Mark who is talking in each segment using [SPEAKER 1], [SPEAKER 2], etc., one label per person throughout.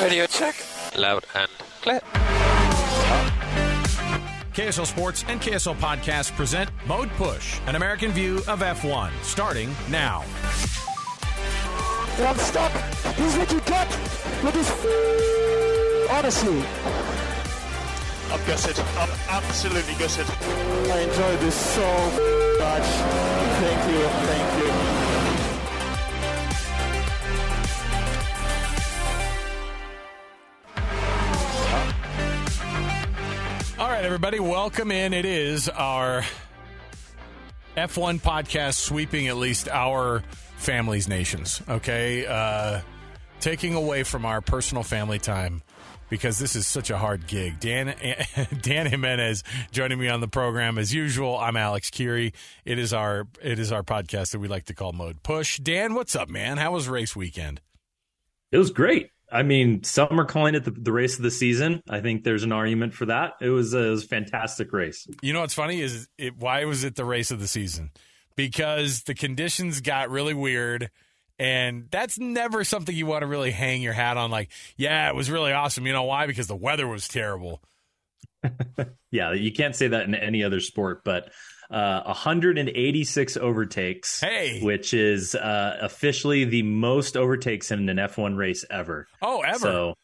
[SPEAKER 1] Radio check. Loud and clear.
[SPEAKER 2] KSL Sports and KSL Podcast present Mode Push, an American view of F1, starting now.
[SPEAKER 3] And I'm stuck. He's looking gut with his. Honestly,
[SPEAKER 4] I'm gutted. I'm absolutely gutted.
[SPEAKER 3] I enjoyed this so much. Thank you. Thank you.
[SPEAKER 2] Everybody, welcome in. It is our F1 podcast sweeping at least our families' nations, okay? Uh, taking away from our personal family time because this is such a hard gig. Dan Dan Jimenez joining me on the program as usual. I'm Alex Kirry. It is our it is our podcast that we like to call Mode Push. Dan, what's up, man? How was race weekend?
[SPEAKER 5] It was great. I mean, some are calling it the, the race of the season. I think there's an argument for that. It was, a, it was a fantastic race.
[SPEAKER 2] You know what's funny is it, why was it the race of the season? Because the conditions got really weird. And that's never something you want to really hang your hat on. Like, yeah, it was really awesome. You know why? Because the weather was terrible.
[SPEAKER 5] yeah, you can't say that in any other sport, but uh, 186 overtakes,
[SPEAKER 2] hey,
[SPEAKER 5] which is uh, officially the most overtakes in an F1 race ever.
[SPEAKER 2] Oh, ever.
[SPEAKER 5] So,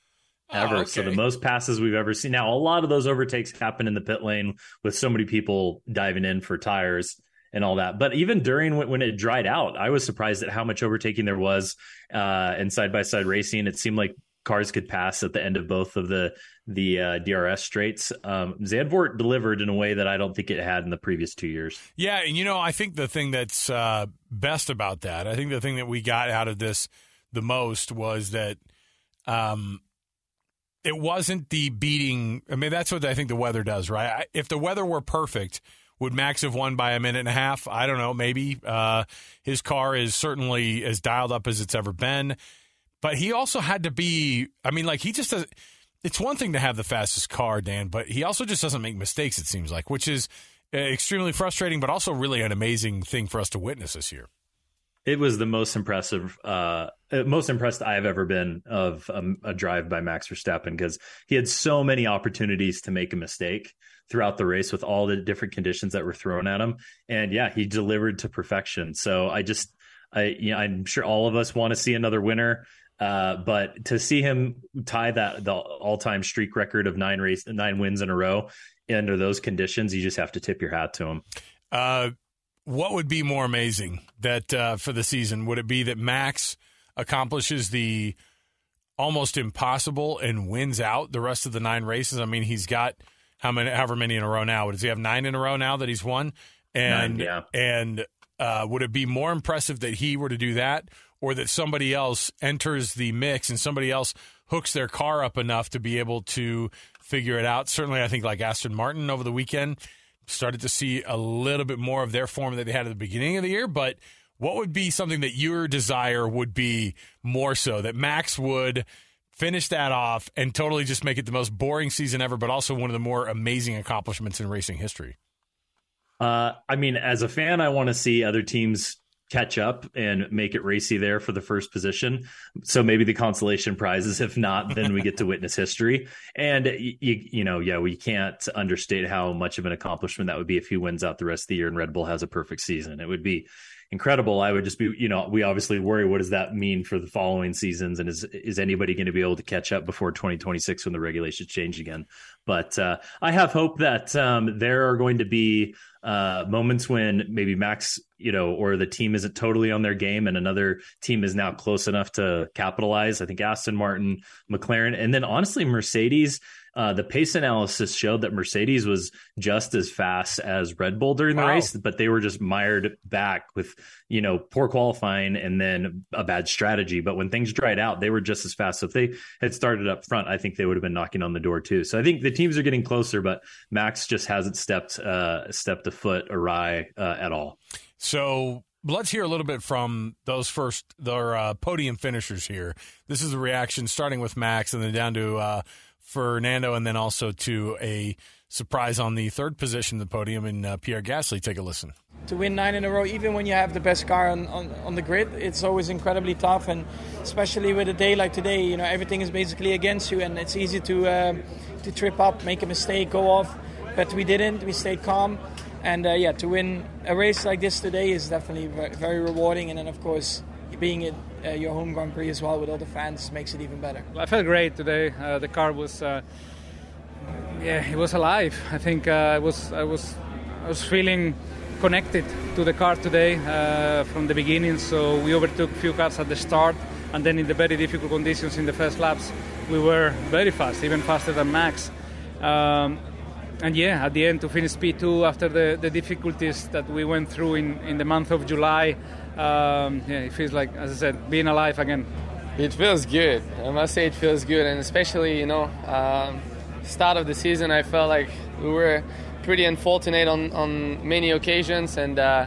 [SPEAKER 5] ever.
[SPEAKER 2] Oh, okay.
[SPEAKER 5] So the most passes we've ever seen. Now, a lot of those overtakes happen in the pit lane with so many people diving in for tires and all that. But even during when it dried out, I was surprised at how much overtaking there was uh, in side by side racing. It seemed like cars could pass at the end of both of the the uh, DRS straights. Um, Zandvoort delivered in a way that I don't think it had in the previous two years.
[SPEAKER 2] Yeah, and you know, I think the thing that's uh, best about that, I think the thing that we got out of this the most was that um, it wasn't the beating. I mean, that's what I think the weather does, right? If the weather were perfect. Would Max have won by a minute and a half? I don't know. Maybe uh, his car is certainly as dialed up as it's ever been, but he also had to be. I mean, like he just does it's one thing to have the fastest car, Dan, but he also just doesn't make mistakes, it seems like, which is uh, extremely frustrating, but also really an amazing thing for us to witness this year.
[SPEAKER 5] It was the most impressive, uh, most impressed I've ever been of um, a drive by Max Verstappen because he had so many opportunities to make a mistake throughout the race with all the different conditions that were thrown at him. And yeah, he delivered to perfection. So I just, I, you know, I'm sure all of us want to see another winner. Uh, but to see him tie that the all-time streak record of nine race nine wins in a row under those conditions, you just have to tip your hat to him.
[SPEAKER 2] Uh, what would be more amazing that uh, for the season? Would it be that Max accomplishes the almost impossible and wins out the rest of the nine races? I mean, he's got how many, however many in a row now. Does he have nine in a row now that he's won? And
[SPEAKER 5] nine, yeah.
[SPEAKER 2] and uh, would it be more impressive that he were to do that? Or that somebody else enters the mix and somebody else hooks their car up enough to be able to figure it out. Certainly, I think like Aston Martin over the weekend started to see a little bit more of their form that they had at the beginning of the year. But what would be something that your desire would be more so that Max would finish that off and totally just make it the most boring season ever, but also one of the more amazing accomplishments in racing history?
[SPEAKER 5] Uh, I mean, as a fan, I want to see other teams catch up and make it racy there for the first position. So maybe the consolation prizes. If not, then we get to witness history. And you, you know, yeah, we can't understate how much of an accomplishment that would be if he wins out the rest of the year and Red Bull has a perfect season. It would be incredible. I would just be, you know, we obviously worry what does that mean for the following seasons, and is is anybody going to be able to catch up before 2026 when the regulations change again? But uh, I have hope that um, there are going to be uh, moments when maybe Max, you know, or the team isn't totally on their game, and another team is now close enough to capitalize. I think Aston Martin, McLaren, and then honestly Mercedes uh, the pace analysis showed that Mercedes was just as fast as Red Bull during the wow. race, but they were just mired back with, you know, poor qualifying and then a bad strategy. But when things dried out, they were just as fast. So if they had started up front, I think they would have been knocking on the door too. So I think the teams are getting closer, but Max just hasn't stepped uh, stepped a foot awry uh, at all.
[SPEAKER 2] So let's hear a little bit from those first their uh, podium finishers here. This is the reaction starting with Max and then down to uh, Fernando, and then also to a surprise on the third position of the podium in uh, Pierre Gasly. Take a listen.
[SPEAKER 6] To win nine in a row, even when you have the best car on, on, on the grid, it's always incredibly tough, and especially with a day like today, you know everything is basically against you, and it's easy to uh, to trip up, make a mistake, go off. But we didn't. We stayed calm, and uh, yeah, to win a race like this today is definitely very, rewarding. And then of course, being uh, your home Grand Prix as well with all the fans makes it even better.
[SPEAKER 7] I felt great today. Uh, the car was, uh, yeah, it was alive. I think uh, I was, I was, I was feeling connected to the car today uh, from the beginning. So we overtook a few cars at the start, and then in the very difficult conditions in the first laps, we were very fast, even faster than Max. Um, and yeah, at the end to finish P2 after the, the difficulties that we went through in, in the month of July, um, yeah, it feels like, as I said, being alive again.
[SPEAKER 8] It feels good. I must say it feels good, and especially you know, um, start of the season, I felt like we were pretty unfortunate on on many occasions, and uh,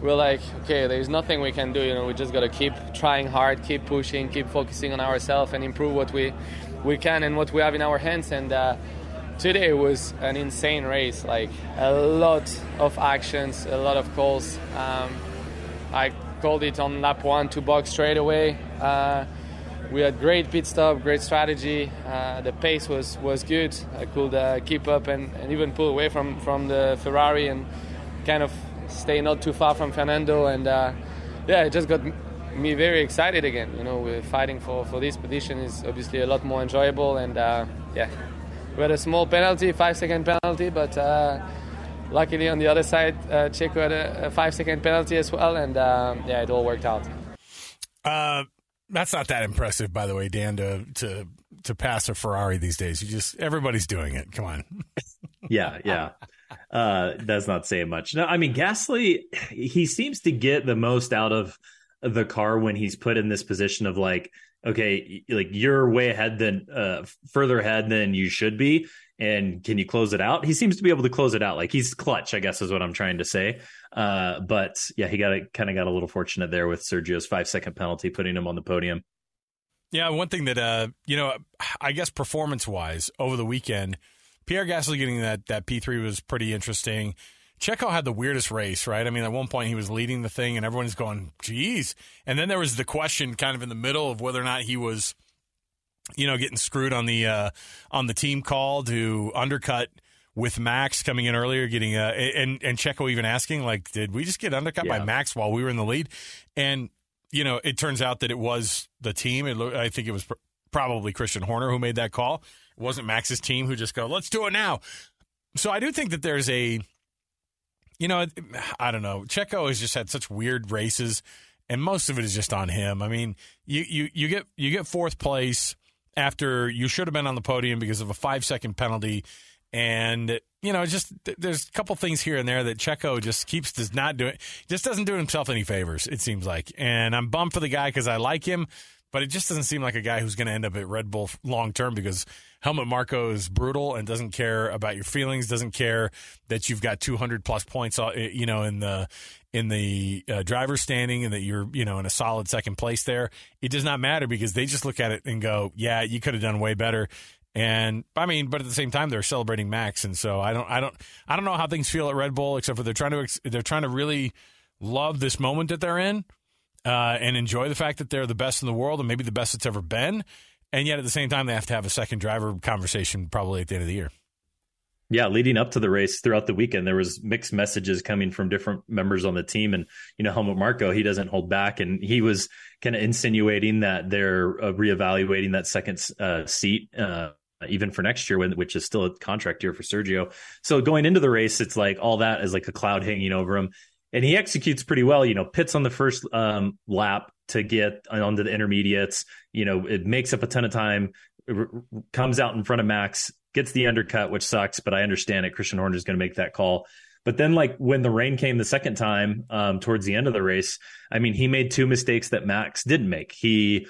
[SPEAKER 8] we're like, okay, there's nothing we can do. You know, we just gotta keep trying hard, keep pushing, keep focusing on ourselves, and improve what we we can and what we have in our hands. And uh, today was an insane race, like a lot of actions, a lot of calls. Um, I called it on lap one to box straight away. Uh, we had great pit stop, great strategy. Uh, the pace was, was good. I could uh, keep up and, and, even pull away from, from the Ferrari and kind of stay not too far from Fernando. And uh, yeah, it just got me very excited again. You know, fighting for, for this position is obviously a lot more enjoyable. And uh, yeah, we had a small penalty, five second penalty, but uh, luckily on the other side, uh, Checo had a, a, five second penalty as well, and um, yeah, it all worked out.
[SPEAKER 2] Uh, that's not that impressive, by the way, Dan, to to to pass a Ferrari these days. You just everybody's doing it. Come on.
[SPEAKER 5] yeah, yeah. Uh, does not say much. No, I mean Gasly, he seems to get the most out of the car when he's put in this position of like, okay, like you're way ahead than uh, further ahead than you should be, and can you close it out? He seems to be able to close it out. Like he's clutch, I guess is what I'm trying to say. Uh, but yeah, he got kind of got a little fortunate there with Sergio's five second penalty, putting him on the podium.
[SPEAKER 2] Yeah, one thing that uh, you know, I guess performance wise over the weekend, Pierre Gasly getting that that P three was pretty interesting. Checo had the weirdest race, right? I mean, at one point he was leading the thing, and everyone's going, "Geez!" And then there was the question, kind of in the middle, of whether or not he was you know, getting screwed on the uh, on the team call to undercut with Max coming in earlier, getting uh, and and Checo even asking like, did we just get undercut yeah. by Max while we were in the lead? And you know, it turns out that it was the team. It, I think it was pr- probably Christian Horner who made that call. It wasn't Max's team who just go, let's do it now. So I do think that there's a, you know, I don't know. Checo has just had such weird races, and most of it is just on him. I mean, you you you get you get fourth place after you should have been on the podium because of a five second penalty. And, you know, just there's a couple things here and there that Checo just keeps does not do it, just doesn't do himself any favors, it seems like. And I'm bummed for the guy because I like him, but it just doesn't seem like a guy who's going to end up at Red Bull long term because Helmut Marko is brutal and doesn't care about your feelings, doesn't care that you've got 200 plus points, uh, you know, in the in the uh, driver's standing and that you're, you know, in a solid second place there, it does not matter because they just look at it and go, yeah, you could have done way better. And I mean, but at the same time, they're celebrating Max, and so I don't, I don't, I don't know how things feel at Red Bull, except for they're trying to, they're trying to really love this moment that they're in, uh, and enjoy the fact that they're the best in the world and maybe the best it's ever been, and yet at the same time, they have to have a second driver conversation probably at the end of the year
[SPEAKER 5] yeah, leading up to the race throughout the weekend, there was mixed messages coming from different members on the team, and you know Helmut Marko, he doesn't hold back, and he was kind of insinuating that they're uh, reevaluating that second uh, seat. Uh, even for next year, which is still a contract year for Sergio. So going into the race, it's like all that is like a cloud hanging over him, and he executes pretty well. You know, pits on the first um, lap to get onto the intermediates. You know, it makes up a ton of time. Comes out in front of Max, gets the undercut, which sucks, but I understand it. Christian Horner is going to make that call. But then, like when the rain came the second time um, towards the end of the race, I mean, he made two mistakes that Max didn't make. He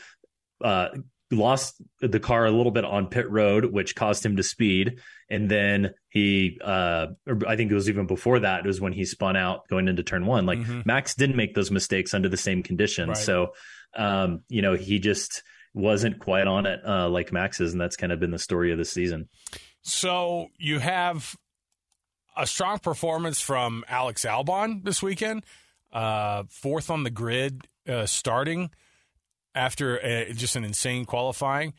[SPEAKER 5] uh, lost the car a little bit on pit road, which caused him to speed. And then he, uh, I think it was even before that, it was when he spun out going into turn one. Like mm-hmm. Max didn't make those mistakes under the same conditions. Right. So, um, you know, he just wasn't quite on it uh, like Max is, and that's kind of been the story of the season.
[SPEAKER 2] So you have a strong performance from Alex Albon this weekend, uh, fourth on the grid, uh, starting after a, just an insane qualifying.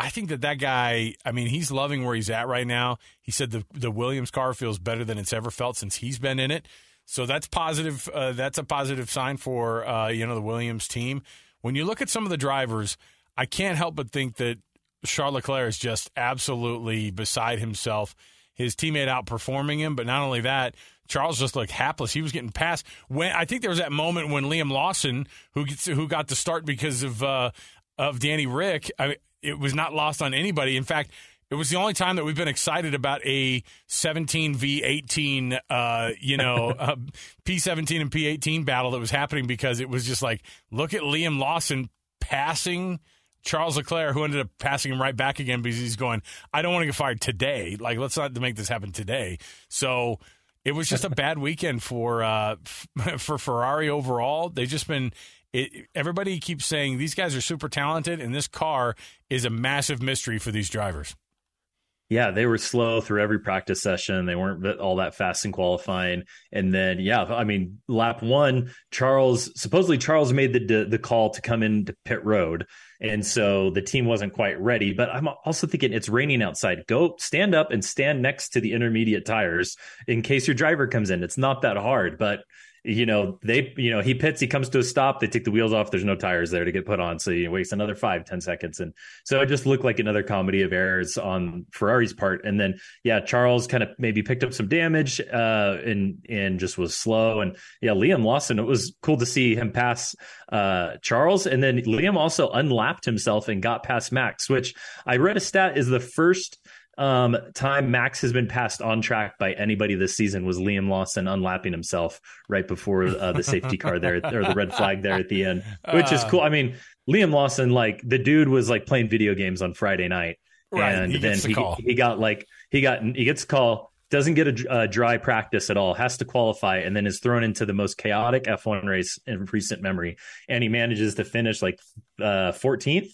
[SPEAKER 2] I think that that guy, I mean, he's loving where he's at right now. He said the the Williams car feels better than it's ever felt since he's been in it. So that's positive. Uh, that's a positive sign for uh, you know the Williams team. When you look at some of the drivers, I can't help but think that Charles Leclerc is just absolutely beside himself. His teammate outperforming him, but not only that, Charles just looked hapless. He was getting past. When I think there was that moment when Liam Lawson, who gets, who got the start because of uh, of Danny Rick, I, it was not lost on anybody. In fact, it was the only time that we've been excited about a 17 v 18, uh, you know, uh, P17 and P18 battle that was happening because it was just like, look at Liam Lawson passing Charles Leclerc, who ended up passing him right back again because he's going, I don't want to get fired today. Like, let's not make this happen today. So it was just a bad weekend for uh, for Ferrari overall. They've just been. It, everybody keeps saying these guys are super talented, and this car is a massive mystery for these drivers.
[SPEAKER 5] Yeah, they were slow through every practice session. They weren't all that fast in qualifying. And then, yeah, I mean, lap one, Charles supposedly Charles made the the call to come into pit road, and so the team wasn't quite ready. But I'm also thinking it's raining outside. Go stand up and stand next to the intermediate tires in case your driver comes in. It's not that hard, but you know, they, you know, he pits, he comes to a stop, they take the wheels off. There's no tires there to get put on. So you waste another five, ten seconds. And so it just looked like another comedy of errors on Ferrari's part. And then, yeah, Charles kind of maybe picked up some damage, uh, and, and just was slow. And yeah, Liam Lawson, it was cool to see him pass, uh, Charles. And then Liam also unlapped himself and got past Max, which I read a stat is the first um, time Max has been passed on track by anybody this season was Liam Lawson unlapping himself right before uh, the safety car there or the red flag there at the end, which is cool. I mean, Liam Lawson, like the dude was like playing video games on Friday night,
[SPEAKER 2] right,
[SPEAKER 5] and
[SPEAKER 2] he
[SPEAKER 5] then
[SPEAKER 2] the
[SPEAKER 5] he, he got like he got he gets a call. Doesn't get a, a dry practice at all, has to qualify, and then is thrown into the most chaotic F1 race in recent memory. And he manages to finish like uh, 14th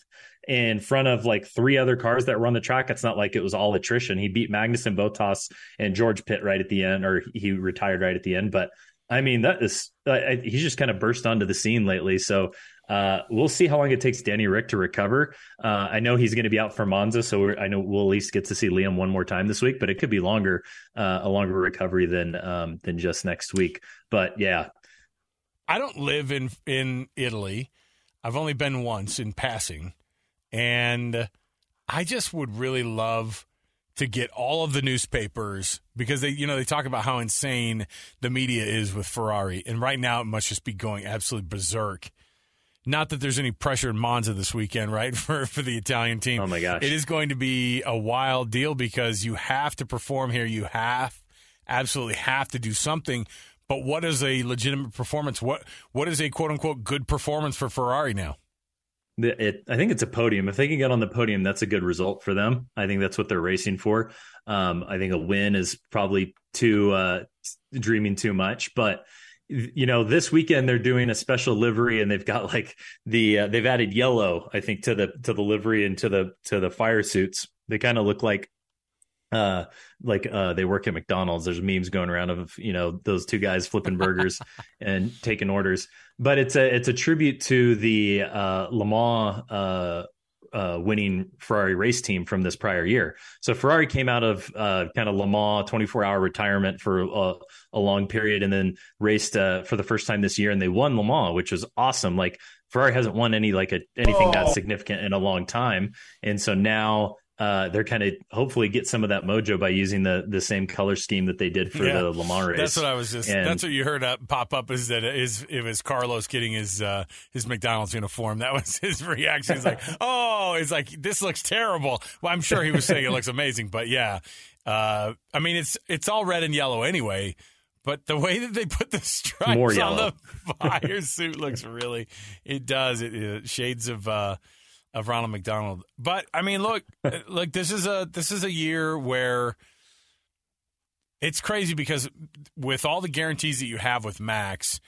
[SPEAKER 5] in front of like three other cars that were on the track. It's not like it was all attrition. He beat Magnussen, Bottas, and George Pitt right at the end, or he retired right at the end. But I mean, that is uh, he's just kind of burst onto the scene lately. So uh, we'll see how long it takes Danny Rick to recover. Uh, I know he's going to be out for Monza, so I know we'll at least get to see Liam one more time this week. But it could be longer, uh, a longer recovery than um, than just next week. But yeah,
[SPEAKER 2] I don't live in in Italy. I've only been once in passing. And I just would really love to get all of the newspapers because they, you know, they talk about how insane the media is with Ferrari. And right now it must just be going absolutely berserk. Not that there's any pressure in Monza this weekend, right? For for the Italian team.
[SPEAKER 5] Oh my gosh.
[SPEAKER 2] It is going to be a wild deal because you have to perform here. You have absolutely have to do something. But what is a legitimate performance? What what is a quote unquote good performance for Ferrari now?
[SPEAKER 5] It, I think it's a podium. If they can get on the podium, that's a good result for them. I think that's what they're racing for. Um, I think a win is probably too uh, dreaming too much, but you know, this weekend they're doing a special livery, and they've got like the uh, they've added yellow, I think, to the to the livery and to the to the fire suits. They kind of look like uh like uh they work at McDonald's there's memes going around of you know those two guys flipping burgers and taking orders but it's a it's a tribute to the uh Le Mans uh uh, winning Ferrari race team from this prior year. So Ferrari came out of uh, kind of Le Mans 24 hour retirement for a, a long period and then raced uh, for the first time this year and they won Le Mans, which was awesome. Like Ferrari hasn't won any like a, anything oh. that significant in a long time. And so now uh, they're kind of hopefully get some of that mojo by using the the same color scheme that they did for yeah, the Le Mans race.
[SPEAKER 2] That's what I was just. And, that's what you heard up, pop up is that is it was Carlos getting his uh, his McDonald's uniform. That was his reaction. He's like, "Oh, it's like this looks terrible." Well, I'm sure he was saying it looks amazing, but yeah, uh, I mean it's it's all red and yellow anyway. But the way that they put the stripes on the fire suit looks really, it does. It, it shades of uh, of Ronald McDonald. But I mean, look, uh, look, this is a this is a year where it's crazy because with all the guarantees that you have with Max,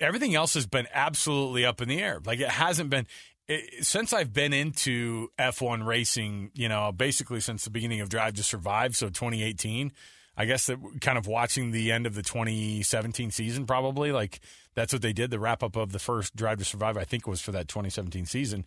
[SPEAKER 2] everything else has been absolutely up in the air. Like it hasn't been it, since I've been into F1 racing, you know, basically since the beginning of Drive to Survive, so 2018, I guess that kind of watching the end of the 2017 season, probably like that's what they did. The wrap up of the first Drive to Survive, I think, was for that 2017 season.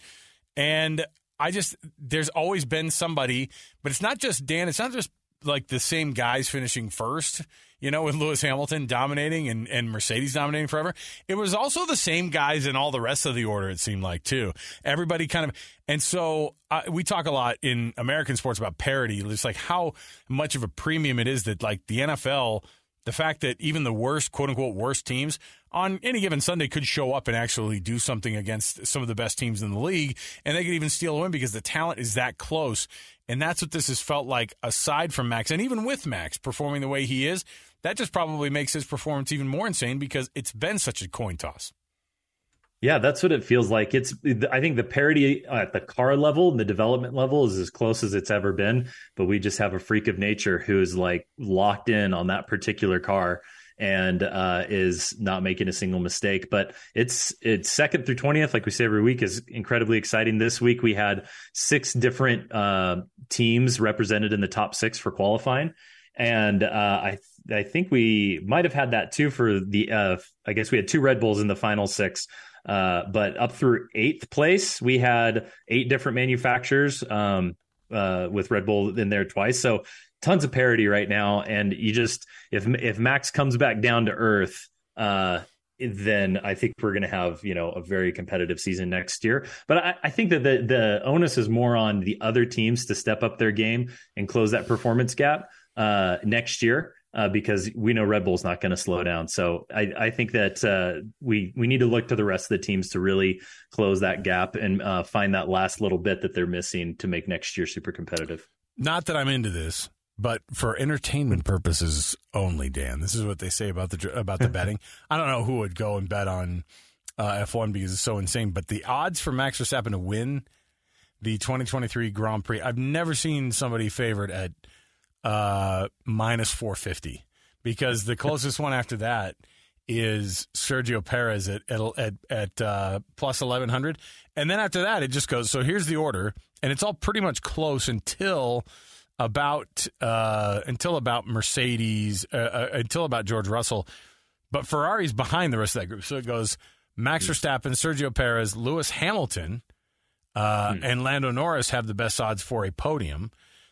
[SPEAKER 2] And I just, there's always been somebody, but it's not just Dan, it's not just like the same guys finishing first, you know, with Lewis Hamilton dominating and, and Mercedes dominating forever. It was also the same guys in all the rest of the order, it seemed like, too. Everybody kind of, and so uh, we talk a lot in American sports about parity, just like how much of a premium it is that, like, the NFL the fact that even the worst, quote unquote, worst teams on any given Sunday could show up and actually do something against some of the best teams in the league, and they could even steal a win because the talent is that close. And that's what this has felt like, aside from Max, and even with Max performing the way he is, that just probably makes his performance even more insane because it's been such a coin toss.
[SPEAKER 5] Yeah, that's what it feels like. It's I think the parity at the car level, and the development level is as close as it's ever been, but we just have a freak of nature who's like locked in on that particular car and uh, is not making a single mistake. But it's it's second through twentieth, like we say every week, is incredibly exciting. This week we had six different uh, teams represented in the top six for qualifying, and uh, I I think we might have had that too for the uh, I guess we had two Red Bulls in the final six. Uh, but up through eighth place, we had eight different manufacturers um, uh, with Red Bull in there twice. So tons of parity right now. And you just if if Max comes back down to earth, uh, then I think we're going to have you know a very competitive season next year. But I, I, think that the the onus is more on the other teams to step up their game and close that performance gap uh, next year uh, because we know Red Bull's not going to slow down. So I, I think that uh, we we need to look to the rest of the teams to really close that gap and uh, find that last little bit that they're missing to make next year super competitive.
[SPEAKER 2] Not that I'm into this, but for entertainment purposes only, Dan. This is what they say about the about the betting. I don't know who would go and bet on uh, F1 because it's so insane. But the odds for Max Verstappen to win the 2023 Grand Prix, I've never seen somebody favored at uh, minus 450 because the closest one after that is Sergio Perez at at at, at uh, plus 1100 and then after that it just goes so here's the order and it's all pretty much close until about uh, until about Mercedes uh, uh until about George Russell but Ferrari's behind the rest of that group so it goes Max hmm. Verstappen Sergio Perez Lewis Hamilton uh, hmm. and Lando Norris have the best odds for a podium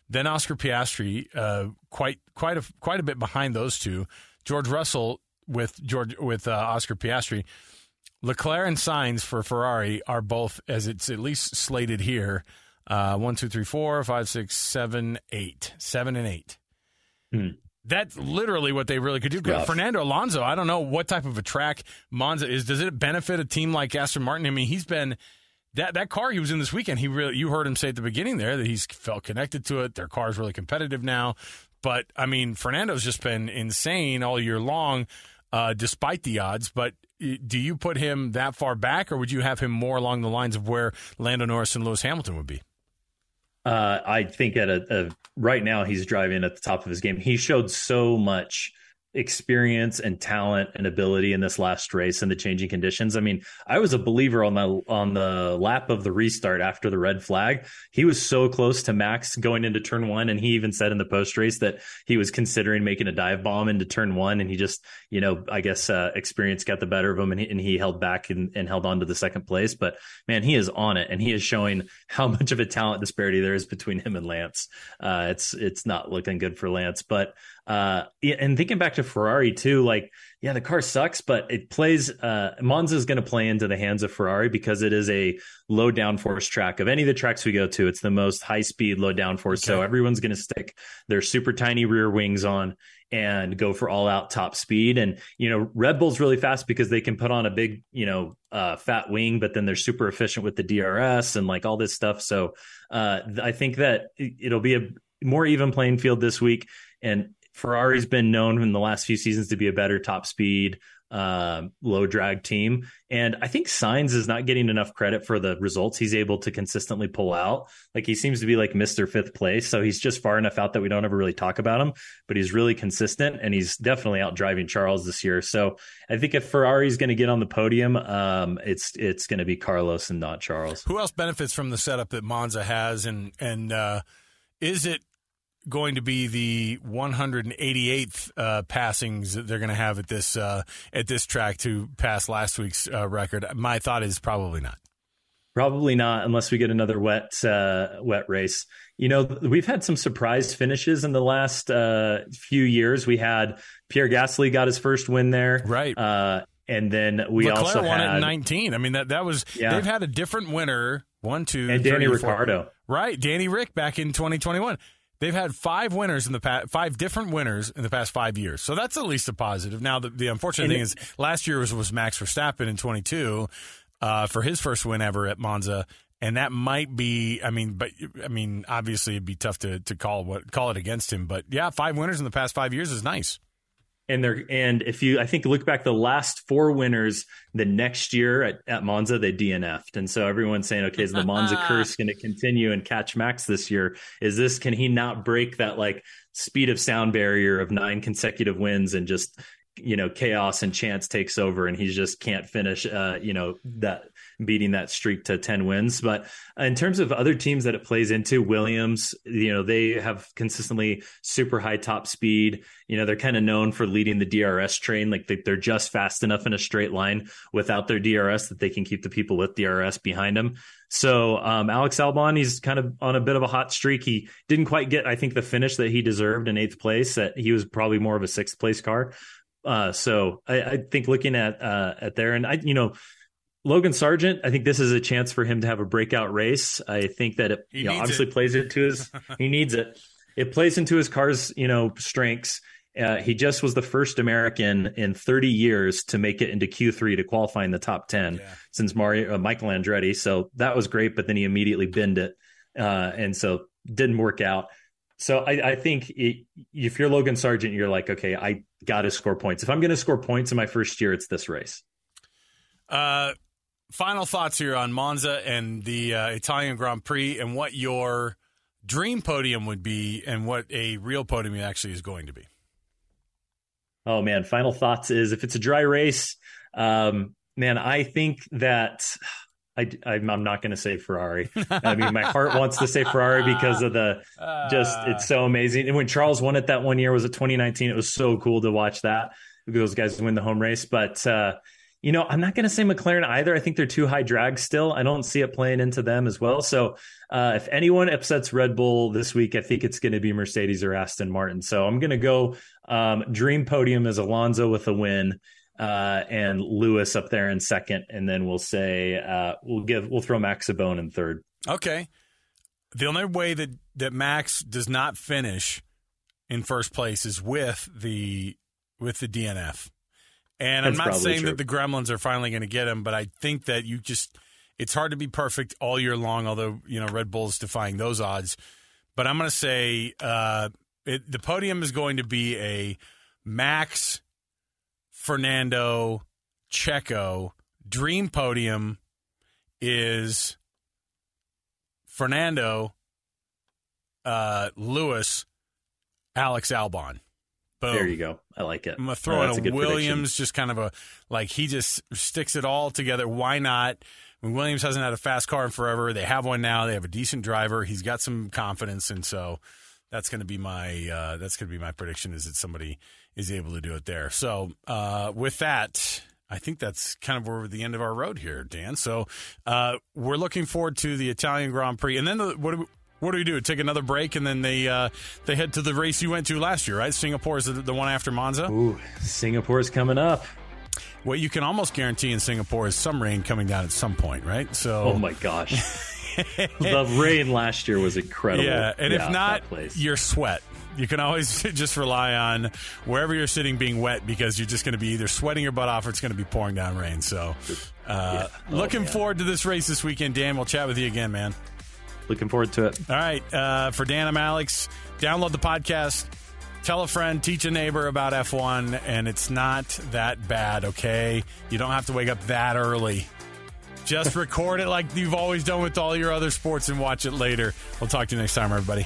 [SPEAKER 2] then Oscar Piastri, uh, quite quite a quite a bit behind those two. George Russell with George with uh, Oscar Piastri. Leclerc and Sainz for Ferrari are both, as it's at least slated here, uh, one, two, three, four, five, six, seven, eight, seven and eight. Hmm. That's literally what they really could do. Fernando Alonso, I don't know what type of a track Monza is. Does it benefit a team like Aston Martin? I mean, he's been that that car he was in this weekend, he really you heard him say at the beginning there that he's felt connected to it. Their car is really competitive now. But I mean, Fernando's just been insane all year long, uh, despite the odds. But do you put him that far back, or would you have him more along the lines of where Lando Norris and Lewis Hamilton would be?
[SPEAKER 5] Uh, I think at a, a, right now he's driving at the top of his game. He showed so much experience and talent and ability in this last race and the changing conditions. I mean, I was a believer on the on the lap of the restart after the red flag. He was so close to Max going into turn 1 and he even said in the post race that he was considering making a dive bomb into turn 1 and he just, you know, I guess uh, experience got the better of him and he, and he held back and, and held on to the second place, but man, he is on it and he is showing how much of a talent disparity there is between him and Lance. Uh, it's it's not looking good for Lance, but uh, and thinking back to Ferrari too, like, yeah, the car sucks, but it plays, uh, Monza is going to play into the hands of Ferrari because it is a low downforce track. Of any of the tracks we go to, it's the most high speed, low downforce. Okay. So everyone's going to stick their super tiny rear wings on and go for all out top speed. And, you know, Red Bull's really fast because they can put on a big, you know, uh, fat wing, but then they're super efficient with the DRS and like all this stuff. So, uh, I think that it'll be a more even playing field this week. And Ferrari's been known in the last few seasons to be a better top speed, uh, low drag team. And I think Sainz is not getting enough credit for the results he's able to consistently pull out. Like he seems to be like Mr. Fifth place. So he's just far enough out that we don't ever really talk about him, but he's really consistent and he's definitely out driving Charles this year. So I think if Ferrari's going to get on the podium, um, it's, it's going to be Carlos and not Charles.
[SPEAKER 2] Who else benefits from the setup that Monza has? And, and, uh, is it going to be the 188th uh, passings that they're going to have at this uh, at this track to pass last week's uh, record? My thought is probably not.
[SPEAKER 5] Probably not, unless we get another wet uh, wet race. You know, we've had some surprise finishes in the last uh, few years. We had Pierre Gasly got his first win there,
[SPEAKER 2] right?
[SPEAKER 5] Uh, and then we
[SPEAKER 2] Leclerc
[SPEAKER 5] also
[SPEAKER 2] won
[SPEAKER 5] had
[SPEAKER 2] it in 19. I mean that that was
[SPEAKER 5] Yeah.
[SPEAKER 2] they've had a different winner. One, two,
[SPEAKER 5] and Danny. Ricciardo.
[SPEAKER 2] Right, Danny Rick back in 2021. They've had five winners in the past, five different winners in the past five years. So that's at least a positive. Now, the, the unfortunate
[SPEAKER 5] And
[SPEAKER 2] thing
[SPEAKER 5] it-
[SPEAKER 2] is last year was, was Max Verstappen in 22 uh, for his first win ever at Monza. And that might be, I mean, but I mean, obviously it'd be tough to, to call what call it against him. But yeah, five winners in the past five years is nice.
[SPEAKER 5] And they're and if you I think look back the last four winners the next year at, at Monza they DNF'd and so everyone's saying okay is the Monza curse going to continue and catch Max this year? Is this can he not break that like speed of sound barrier of nine consecutive wins and just you know chaos and chance takes over and he just can't finish uh you know that beating that streak to 10 wins. But in terms of other teams that it plays into Williams you know they have consistently super high top speed. You know they're kind of known for leading the DRS train. Like they, they're just fast enough in a straight line without their DRS that they can keep the people with DRS behind them. So um, Alex Albon he's kind of on a bit of a hot streak. He didn't quite get I think the finish that he deserved in eighth place. That he was probably more of a sixth place car. Uh, so I, I think looking at uh, at there, and I, you know, Logan Sargeant, I think this is a chance for him to have a breakout race. I think that it know, obviously
[SPEAKER 2] it.
[SPEAKER 5] plays into his he needs it. It plays into his car's you know strengths. Uh, he just was the first American in 30 years to make it into Q3 to qualify in the top 10
[SPEAKER 2] Yeah. since
[SPEAKER 5] since Mario uh, Michael Andretti. So that was great, but then he immediately binned it, uh, and so didn't work out. So I, I think it, if you're Logan Sargeant, you're like, okay, I got to score points. If I'm going to score points in my first year, it's this race.
[SPEAKER 2] Uh, final thoughts here on Monza and the uh, Italian Grand Prix and what your dream podium would be and what a real podium actually is going to be.
[SPEAKER 5] Oh man, final thoughts is if it's a dry race, um, man, I think that I, I'm, I'm not going to say Ferrari. I mean, my heart wants to say Ferrari because of the just it's so amazing. And when Charles won it that one year was it 2019. It was so cool to watch that those guys win the home race. But uh, you know, I'm not going to say McLaren either. I think they're too high drag still. I don't see it playing into them as well. So uh, if anyone upsets Red Bull this week, I think it's going to be Mercedes or Aston Martin. So I'm going to go um, dream podium as Alonso with a win. Uh, and Lewis up there in second, and then we'll say uh, we'll give we'll throw Max a bone in third.
[SPEAKER 2] Okay. The only way that, that Max does not finish in first place is with the with the DNF. And I'm not saying
[SPEAKER 5] true.
[SPEAKER 2] that the Gremlins are finally going to get him, but I think that you just it's hard to be perfect all year long. Although you know Red Bull's defying those odds, but I'm going to say uh, it, the podium is going to be a Max, Fernando, Checo dream podium is Fernando, uh, Lewis, Alex Albon. Boom.
[SPEAKER 5] There you go. I like it.
[SPEAKER 2] I'm gonna
[SPEAKER 5] Oh,
[SPEAKER 2] throw
[SPEAKER 5] that's
[SPEAKER 2] in
[SPEAKER 5] a
[SPEAKER 2] a Williams, just kind of a like he just sticks it all together. Why not? I mean, Williams hasn't had a fast car in forever. They have one now. They have a decent driver. He's got some confidence, and so that's going to be my uh, that's going to be my prediction is that somebody is able to do it there. So uh, with that. I think that's kind of where we're the end of our road here, Dan. So uh, we're looking forward to the Italian Grand Prix, and then the, what do we, what do we do? Take another break, and then they uh, they head to the race you went to last year, right? Singapore is the, the one after Monza.
[SPEAKER 5] Ooh, Singapore's coming up.
[SPEAKER 2] What you can almost guarantee in Singapore is some rain coming down at some point, right? So,
[SPEAKER 5] Oh my gosh. the rain last year was incredible.
[SPEAKER 2] yeah, and if not, your sweat. You can always just rely on wherever you're sitting being wet because you're just going to be either sweating your butt off or it's going to be pouring down rain. So, uh,
[SPEAKER 5] Oh,
[SPEAKER 2] looking
[SPEAKER 5] man.
[SPEAKER 2] forward to this race this weekend, Dan. We'll chat with you again, man.
[SPEAKER 5] Looking forward to it.
[SPEAKER 2] All right, uh, for Dan, I'm Alex. Download the podcast. tell a friend, teach a neighbor about F1, and it's not that bad, okay? You don't have to wake up that early. Just record it like you've always done with all your other sports and watch it later. We'll talk to you next time, everybody.